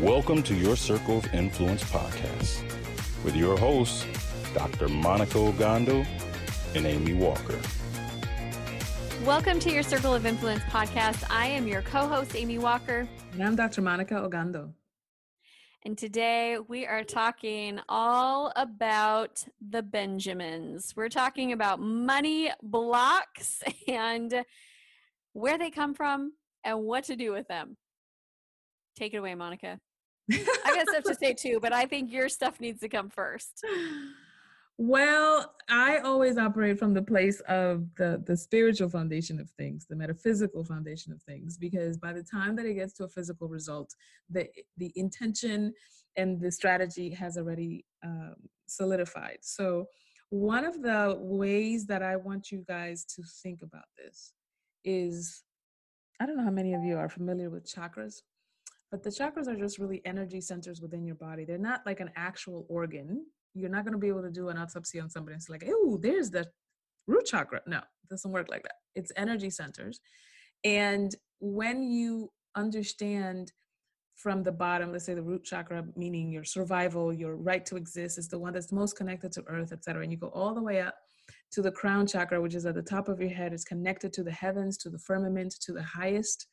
Welcome to your Circle of Influence podcast with your hosts, Dr. Monica Ogando and Amy Walker. Welcome to your Circle of Influence podcast. I am your co host, Amy Walker. And I'm Dr. Monica Ogando. And today we are talking all about the Benjamins. We're talking about money blocks and where they come from and what to do with them. Take it away, Monica. I got stuff to say too, but I think your stuff needs to come first. Well, I always operate from the place of the the spiritual foundation of things, the metaphysical foundation of things, because by the time that it gets to a physical result, the the intention and the strategy has already um, solidified. So, one of the ways that I want you guys to think about this is, I don't know how many of you are familiar with chakras. But the chakras are just really energy centers within your body. They're not like an actual organ. You're not going to be able to do an autopsy on somebody and say, like, oh, there's the root chakra. No, it doesn't work like that. It's energy centers. And when you understand from the bottom, let's say the root chakra, meaning your survival, your right to exist, is the one that's most connected to earth, etc. And you go all the way up to the crown chakra, which is at the top of your head, is connected to the heavens, to the firmament, to the highest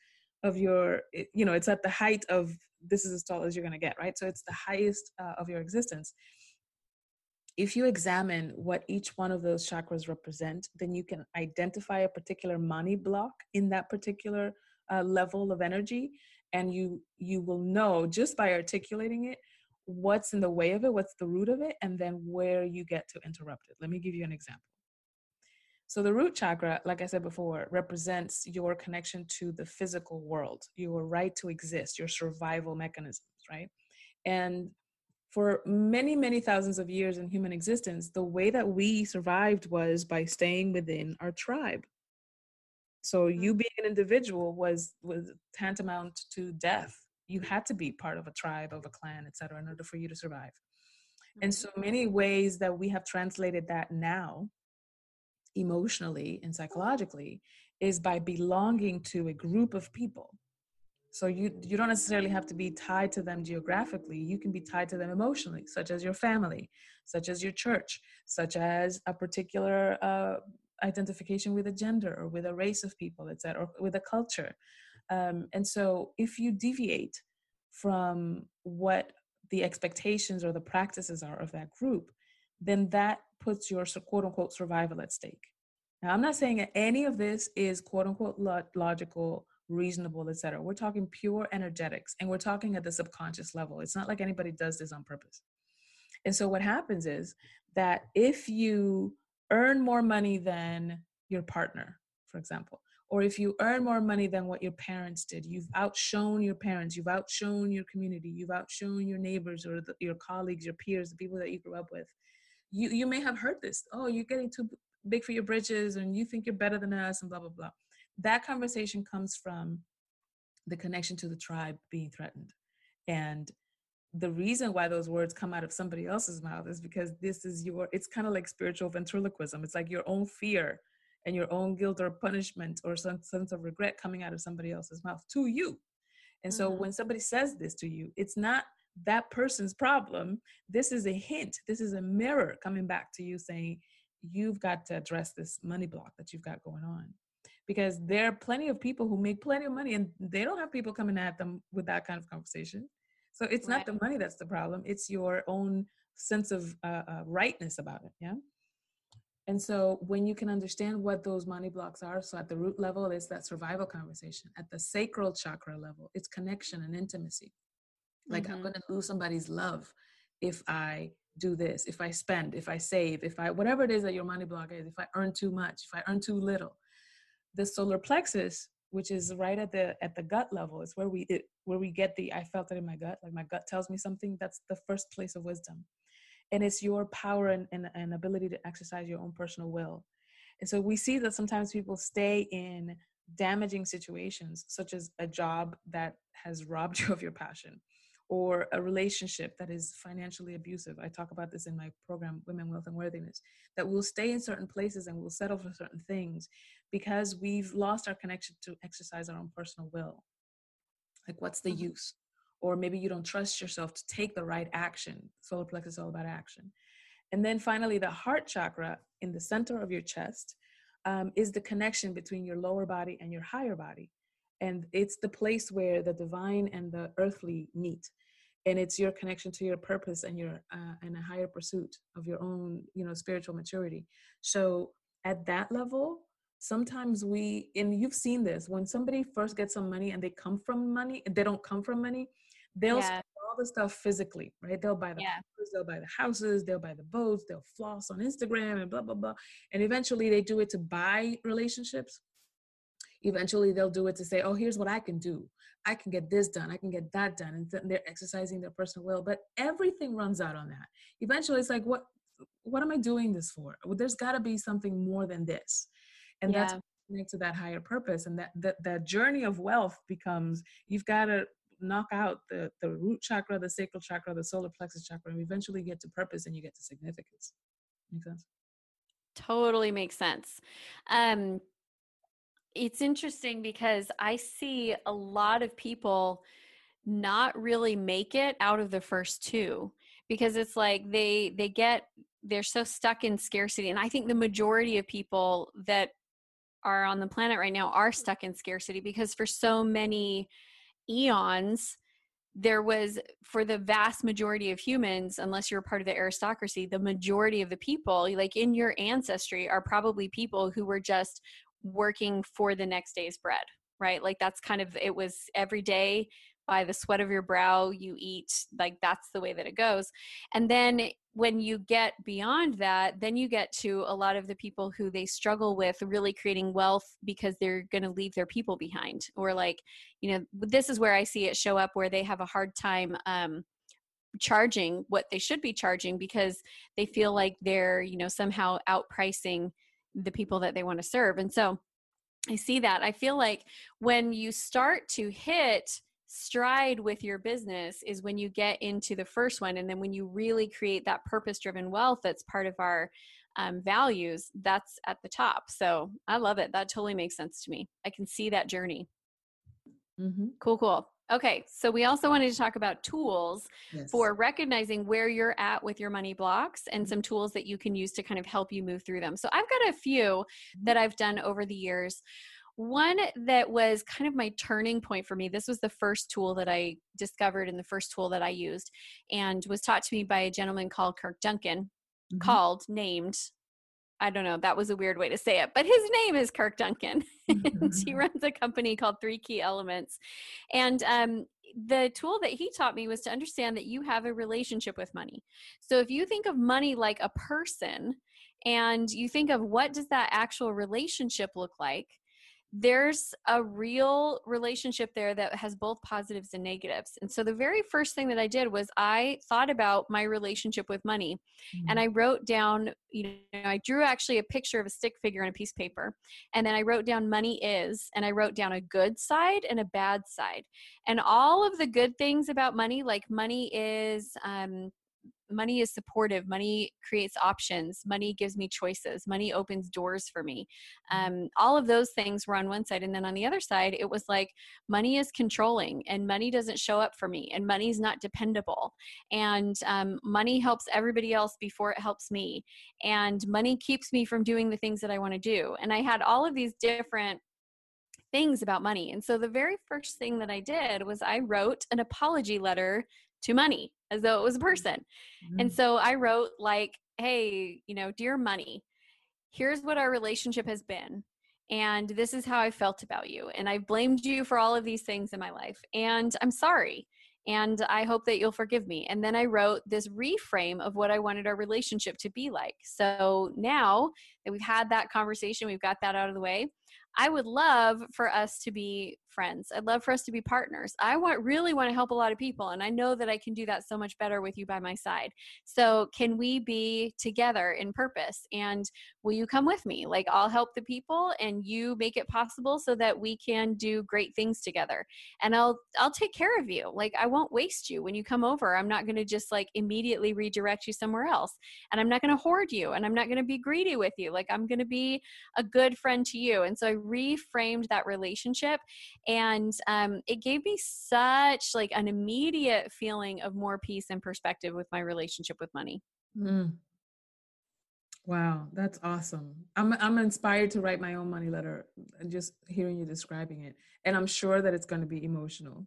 of your you know it's at the height of this is as tall as you're going to get right? So it's the highest uh, of your existence. If you examine what each one of those chakras represent then you can identify a particular money block in that particular uh, level of energy and you you will know just by articulating it what's in the way of it what's the root of it and then where you get to interrupt it. Let me give you an example so the root chakra, like I said before, represents your connection to the physical world, your right to exist, your survival mechanisms, right? And for many, many thousands of years in human existence, the way that we survived was by staying within our tribe. So you mm. being an individual was was tantamount to death. You had to be part of a tribe, of a clan, etc., in order for you to survive. And mm. so many ways that we have translated that now emotionally and psychologically is by belonging to a group of people. So you you don't necessarily have to be tied to them geographically. You can be tied to them emotionally such as your family such as your church such as a particular uh, identification with a gender or with a race of people etc or with a culture. Um, and so if you deviate from what the expectations or the practices are of that group then that puts your quote unquote survival at stake. Now, I'm not saying any of this is quote unquote logical, reasonable, etc. We're talking pure energetics and we're talking at the subconscious level. It's not like anybody does this on purpose. And so what happens is that if you earn more money than your partner, for example, or if you earn more money than what your parents did, you've outshone your parents, you've outshone your community, you've outshone your neighbors or the, your colleagues, your peers, the people that you grew up with you you may have heard this oh you're getting too big for your britches and you think you're better than us and blah blah blah. That conversation comes from the connection to the tribe being threatened. And the reason why those words come out of somebody else's mouth is because this is your it's kind of like spiritual ventriloquism. It's like your own fear and your own guilt or punishment or some sense of regret coming out of somebody else's mouth to you. And so mm-hmm. when somebody says this to you it's not that person's problem. This is a hint, this is a mirror coming back to you saying, you've got to address this money block that you've got going on. Because there are plenty of people who make plenty of money and they don't have people coming at them with that kind of conversation. So it's right. not the money that's the problem, it's your own sense of uh, uh, rightness about it. Yeah. And so when you can understand what those money blocks are, so at the root level, it's that survival conversation. At the sacral chakra level, it's connection and intimacy. Like mm-hmm. I'm going to lose somebody's love if I do this, if I spend, if I save, if I, whatever it is that your money block is, if I earn too much, if I earn too little. The solar plexus which is right at the at the gut level. It's where we it, where we get the I felt it in my gut, like my gut tells me something. That's the first place of wisdom, and it's your power and, and, and ability to exercise your own personal will. And so we see that sometimes people stay in damaging situations, such as a job that has robbed you of your passion, or a relationship that is financially abusive. I talk about this in my program, Women, Wealth, and Worthiness, that we'll stay in certain places and we'll settle for certain things because we've lost our connection to exercise our own personal will. Like, what's the mm-hmm. use? Or maybe you don't trust yourself to take the right action. Solar plexus is all about action. And then finally, the heart chakra in the center of your chest um, is the connection between your lower body and your higher body and it's the place where the divine and the earthly meet. And it's your connection to your purpose and your uh, and a higher pursuit of your own you know spiritual maturity. So at that level sometimes we and you've seen this when somebody first gets some money and they come from money they don't come from money they'll yeah. all the stuff physically right? They'll buy the yeah. cars, they'll buy the houses they'll buy the boats they'll floss on instagram and blah blah blah. And eventually they do it to buy relationships eventually they'll do it to say oh here's what i can do. I can get this done. I can get that done. And they're exercising their personal will but everything runs out on that. Eventually it's like what what am i doing this for? Well, there's got to be something more than this. And yeah. that's to that higher purpose and that, that that journey of wealth becomes you've got to knock out the the root chakra the sacral chakra the solar plexus chakra and eventually get to purpose and you get to significance. Make sense? Totally makes sense. Um it's interesting because I see a lot of people not really make it out of the first two because it's like they they get they're so stuck in scarcity and I think the majority of people that are on the planet right now are stuck in scarcity because for so many eons there was for the vast majority of humans unless you're part of the aristocracy the majority of the people like in your ancestry are probably people who were just working for the next day's bread, right? Like that's kind of it was every day by the sweat of your brow you eat like that's the way that it goes and then when you get beyond that then you get to a lot of the people who they struggle with really creating wealth because they're going to leave their people behind or like you know this is where i see it show up where they have a hard time um, charging what they should be charging because they feel like they're you know somehow outpricing the people that they want to serve. And so I see that. I feel like when you start to hit stride with your business is when you get into the first one and then when you really create that purpose driven wealth that's part of our um, values that's at the top so i love it that totally makes sense to me i can see that journey mm-hmm. cool cool Okay, so we also wanted to talk about tools yes. for recognizing where you're at with your money blocks and some tools that you can use to kind of help you move through them. So I've got a few that I've done over the years. One that was kind of my turning point for me, this was the first tool that I discovered and the first tool that I used, and was taught to me by a gentleman called Kirk Duncan, mm-hmm. called, named, I don't know, that was a weird way to say it, but his name is Kirk Duncan. and he mm-hmm. runs a company called Three Key Elements. And um, the tool that he taught me was to understand that you have a relationship with money. So if you think of money like a person and you think of what does that actual relationship look like, there's a real relationship there that has both positives and negatives. And so the very first thing that I did was I thought about my relationship with money mm-hmm. and I wrote down, you know, I drew actually a picture of a stick figure on a piece of paper. And then I wrote down money is, and I wrote down a good side and a bad side. And all of the good things about money, like money is, um, money is supportive money creates options money gives me choices money opens doors for me mm-hmm. um, all of those things were on one side and then on the other side it was like money is controlling and money doesn't show up for me and money's not dependable and um, money helps everybody else before it helps me and money keeps me from doing the things that i want to do and i had all of these different things about money. And so the very first thing that I did was I wrote an apology letter to money as though it was a person. Mm-hmm. And so I wrote, like, hey, you know, dear money, here's what our relationship has been. And this is how I felt about you. And I blamed you for all of these things in my life. And I'm sorry. And I hope that you'll forgive me. And then I wrote this reframe of what I wanted our relationship to be like. So now that we've had that conversation, we've got that out of the way, I would love for us to be friends. I'd love for us to be partners. I want really want to help a lot of people and I know that I can do that so much better with you by my side. So, can we be together in purpose and will you come with me? Like I'll help the people and you make it possible so that we can do great things together. And I'll I'll take care of you. Like I won't waste you when you come over. I'm not going to just like immediately redirect you somewhere else. And I'm not going to hoard you and I'm not going to be greedy with you. Like I'm going to be a good friend to you. And so I reframed that relationship and um, it gave me such like an immediate feeling of more peace and perspective with my relationship with money. Mm. wow that's awesome. I'm, I'm inspired to write my own money letter uh, just hearing you describing it and i'm sure that it's going to be emotional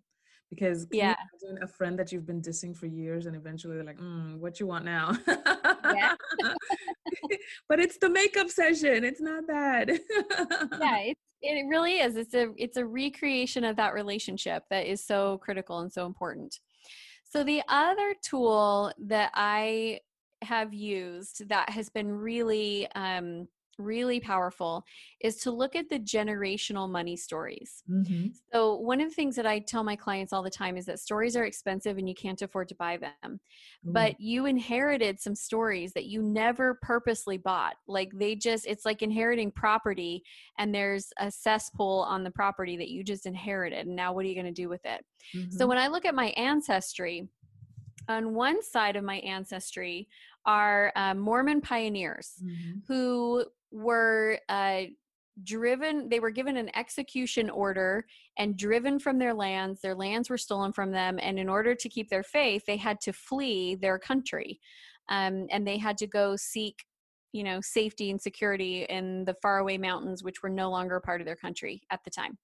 because yeah. a friend that you've been dissing for years and eventually they're like mm, what you want now? Yeah. but it's the makeup session it's not bad yeah it's it really is. It's a it's a recreation of that relationship that is so critical and so important. So the other tool that i have used that has been really um, really powerful is to look at the generational money stories. Mm-hmm. So, one of the things that I tell my clients all the time is that stories are expensive and you can't afford to buy them. Mm-hmm. But you inherited some stories that you never purposely bought. Like they just, it's like inheriting property and there's a cesspool on the property that you just inherited. And now, what are you going to do with it? Mm-hmm. So, when I look at my ancestry, on one side of my ancestry are uh, Mormon pioneers mm-hmm. who were uh, driven they were given an execution order and driven from their lands their lands were stolen from them and in order to keep their faith they had to flee their country um, and they had to go seek you know safety and security in the faraway mountains which were no longer part of their country at the time.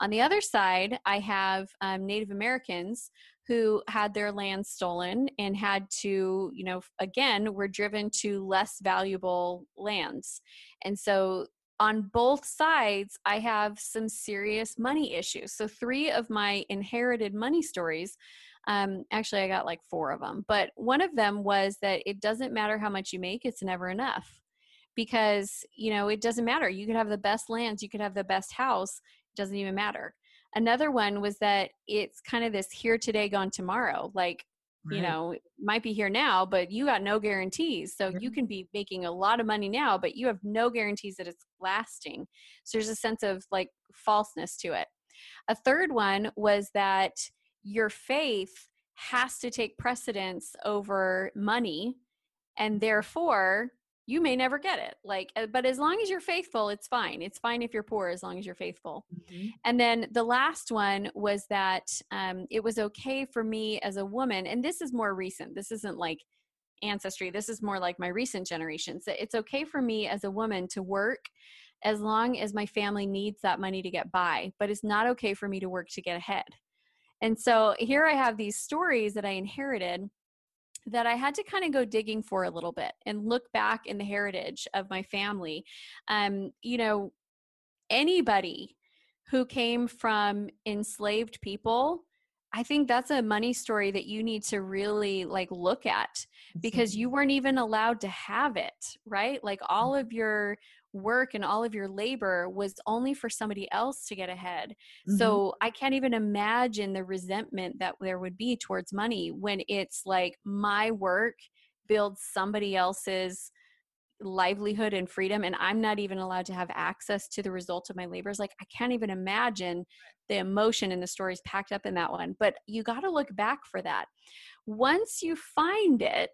On the other side i have um, native americans who had their land stolen and had to, you know, again, were driven to less valuable lands. And so on both sides, I have some serious money issues. So, three of my inherited money stories, um, actually, I got like four of them, but one of them was that it doesn't matter how much you make, it's never enough. Because, you know, it doesn't matter. You could have the best lands, you could have the best house, it doesn't even matter. Another one was that it's kind of this here today, gone tomorrow. Like, right. you know, might be here now, but you got no guarantees. So you can be making a lot of money now, but you have no guarantees that it's lasting. So there's a sense of like falseness to it. A third one was that your faith has to take precedence over money and therefore you may never get it like uh, but as long as you're faithful it's fine it's fine if you're poor as long as you're faithful mm-hmm. and then the last one was that um, it was okay for me as a woman and this is more recent this isn't like ancestry this is more like my recent generations that it's okay for me as a woman to work as long as my family needs that money to get by but it's not okay for me to work to get ahead and so here i have these stories that i inherited that I had to kind of go digging for a little bit and look back in the heritage of my family. Um, you know, anybody who came from enslaved people I think that's a money story that you need to really like look at because you weren't even allowed to have it, right? Like all of your work and all of your labor was only for somebody else to get ahead. Mm-hmm. So I can't even imagine the resentment that there would be towards money when it's like my work builds somebody else's livelihood and freedom and i'm not even allowed to have access to the result of my labors like i can't even imagine the emotion and the stories packed up in that one. But you got to look back for that. Once you find it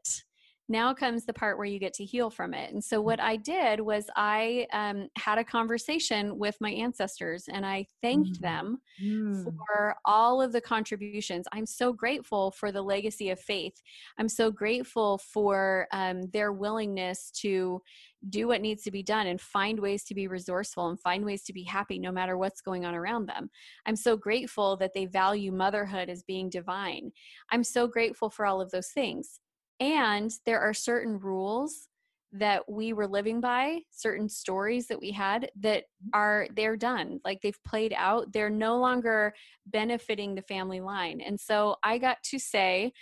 now comes the part where you get to heal from it. And so, what I did was I um, had a conversation with my ancestors and I thanked mm. them mm. for all of the contributions. I'm so grateful for the legacy of faith. I'm so grateful for um, their willingness to do what needs to be done and find ways to be resourceful and find ways to be happy no matter what's going on around them. I'm so grateful that they value motherhood as being divine. I'm so grateful for all of those things. And there are certain rules that we were living by, certain stories that we had that mm-hmm. are they're done. Like they've played out. They're no longer benefiting the family line. And so I got to say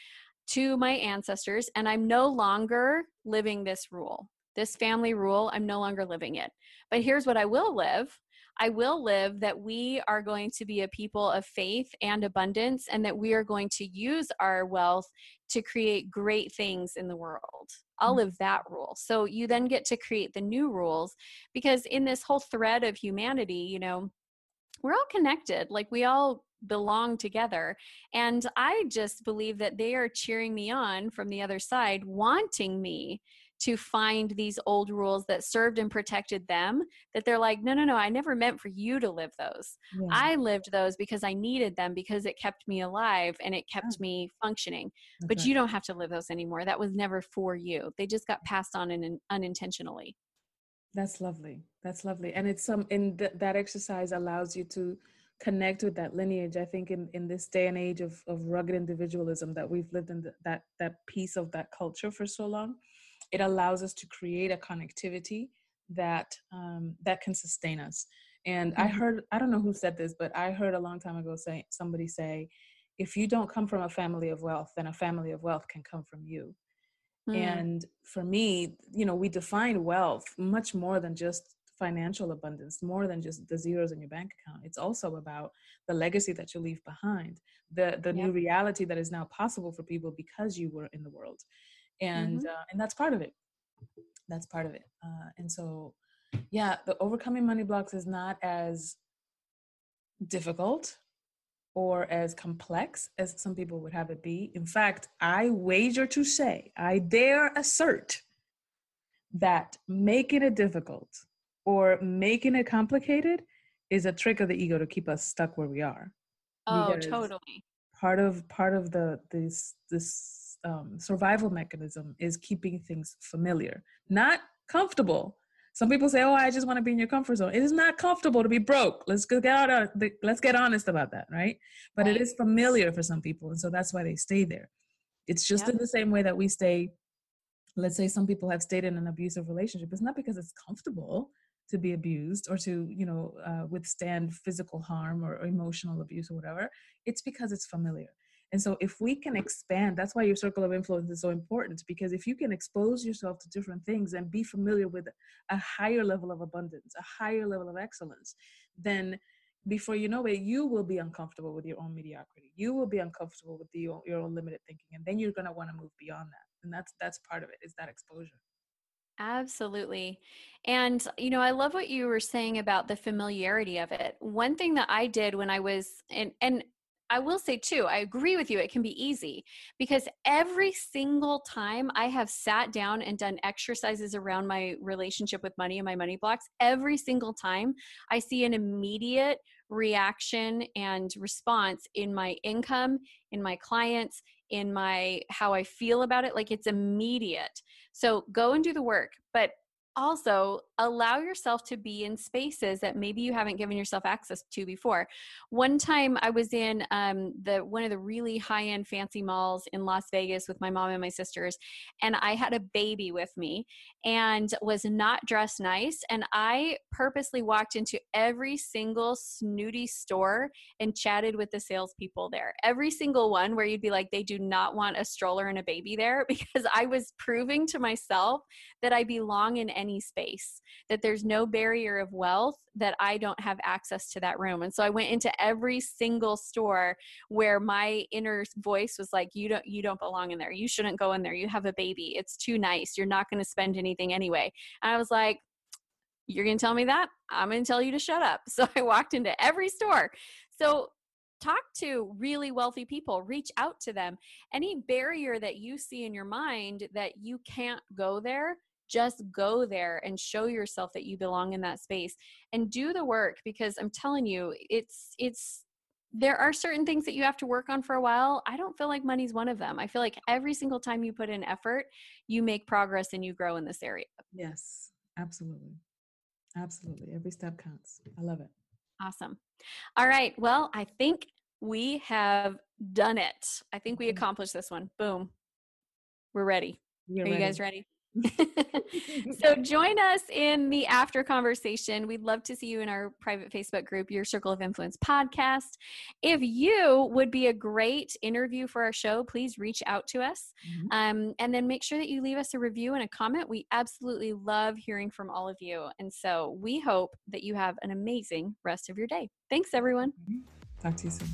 to my ancestors, and I'm no longer living this rule. This family rule, I'm no longer living it. But here's what I will live I will live that we are going to be a people of faith and abundance, and that we are going to use our wealth to create great things in the world. I'll mm-hmm. live that rule. So you then get to create the new rules because in this whole thread of humanity, you know, we're all connected. Like we all belong together. And I just believe that they are cheering me on from the other side, wanting me to find these old rules that served and protected them that they're like no no no i never meant for you to live those. Yeah. i lived those because i needed them because it kept me alive and it kept oh. me functioning. That's but right. you don't have to live those anymore. That was never for you. They just got passed on in, unintentionally. That's lovely. That's lovely. And it's some in th- that exercise allows you to connect with that lineage i think in, in this day and age of, of rugged individualism that we've lived in the, that that piece of that culture for so long it allows us to create a connectivity that um, that can sustain us and mm-hmm. i heard i don't know who said this but i heard a long time ago say somebody say if you don't come from a family of wealth then a family of wealth can come from you mm. and for me you know we define wealth much more than just financial abundance more than just the zeros in your bank account it's also about the legacy that you leave behind the the yep. new reality that is now possible for people because you were in the world and mm-hmm. uh, and that's part of it that's part of it uh, and so yeah the overcoming money blocks is not as difficult or as complex as some people would have it be in fact i wager to say i dare assert that making it difficult or making it complicated is a trick of the ego to keep us stuck where we are. Oh, totally. Part of part of the this this um, survival mechanism is keeping things familiar, not comfortable. Some people say, "Oh, I just want to be in your comfort zone." It is not comfortable to be broke. Let's go get out. Of the, let's get honest about that, right? But right. it is familiar for some people, and so that's why they stay there. It's just in the same way that we stay. Let's say some people have stayed in an abusive relationship. It's not because it's comfortable to be abused or to you know uh, withstand physical harm or, or emotional abuse or whatever it's because it's familiar and so if we can expand that's why your circle of influence is so important because if you can expose yourself to different things and be familiar with a higher level of abundance a higher level of excellence then before you know it you will be uncomfortable with your own mediocrity you will be uncomfortable with the, your own limited thinking and then you're going to want to move beyond that and that's that's part of it is that exposure Absolutely. And, you know, I love what you were saying about the familiarity of it. One thing that I did when I was, and, and I will say too, I agree with you, it can be easy because every single time I have sat down and done exercises around my relationship with money and my money blocks, every single time I see an immediate reaction and response in my income, in my clients, in my how I feel about it. Like it's immediate. So go and do the work. But also allow yourself to be in spaces that maybe you haven't given yourself access to before. One time i was in um, the one of the really high end fancy malls in las vegas with my mom and my sisters and i had a baby with me and was not dressed nice and i purposely walked into every single snooty store and chatted with the salespeople there. Every single one where you'd be like they do not want a stroller and a baby there because i was proving to myself that i belong in any space that there's no barrier of wealth that I don't have access to that room. And so I went into every single store where my inner voice was like, you don't, you don't belong in there. You shouldn't go in there. You have a baby. It's too nice. You're not going to spend anything anyway. And I was like, you're going to tell me that? I'm going to tell you to shut up. So I walked into every store. So talk to really wealthy people reach out to them any barrier that you see in your mind that you can't go there just go there and show yourself that you belong in that space and do the work because i'm telling you it's it's there are certain things that you have to work on for a while. I don't feel like money's one of them. I feel like every single time you put in effort you make progress and you grow in this area. Yes absolutely. Absolutely. Every step counts. I love it. Awesome. All right. Well i think we have done it. I think we accomplished this one. Boom. We're ready. You're are ready. you guys ready So join us in the after conversation. We'd love to see you in our private Facebook group, Your Circle of Influence podcast. If you would be a great interview for our show, please reach out to us. Mm-hmm. Um, and then make sure that you leave us a review and a comment. We absolutely love hearing from all of you. And so we hope that you have an amazing rest of your day. Thanks, everyone. Mm-hmm. Talk to you soon.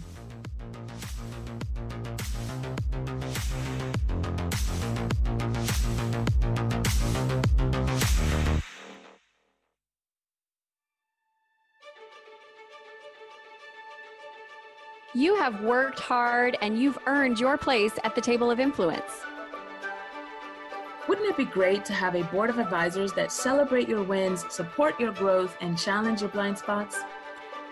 You have worked hard and you've earned your place at the table of influence. Wouldn't it be great to have a board of advisors that celebrate your wins, support your growth, and challenge your blind spots?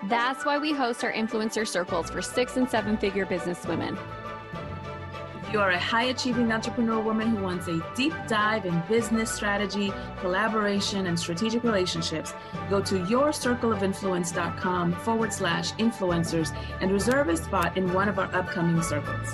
That's why we host our influencer circles for six and seven figure business women. You are a high achieving entrepreneur woman who wants a deep dive in business strategy, collaboration, and strategic relationships, go to yourcircleofinfluence.com forward slash influencers and reserve a spot in one of our upcoming circles.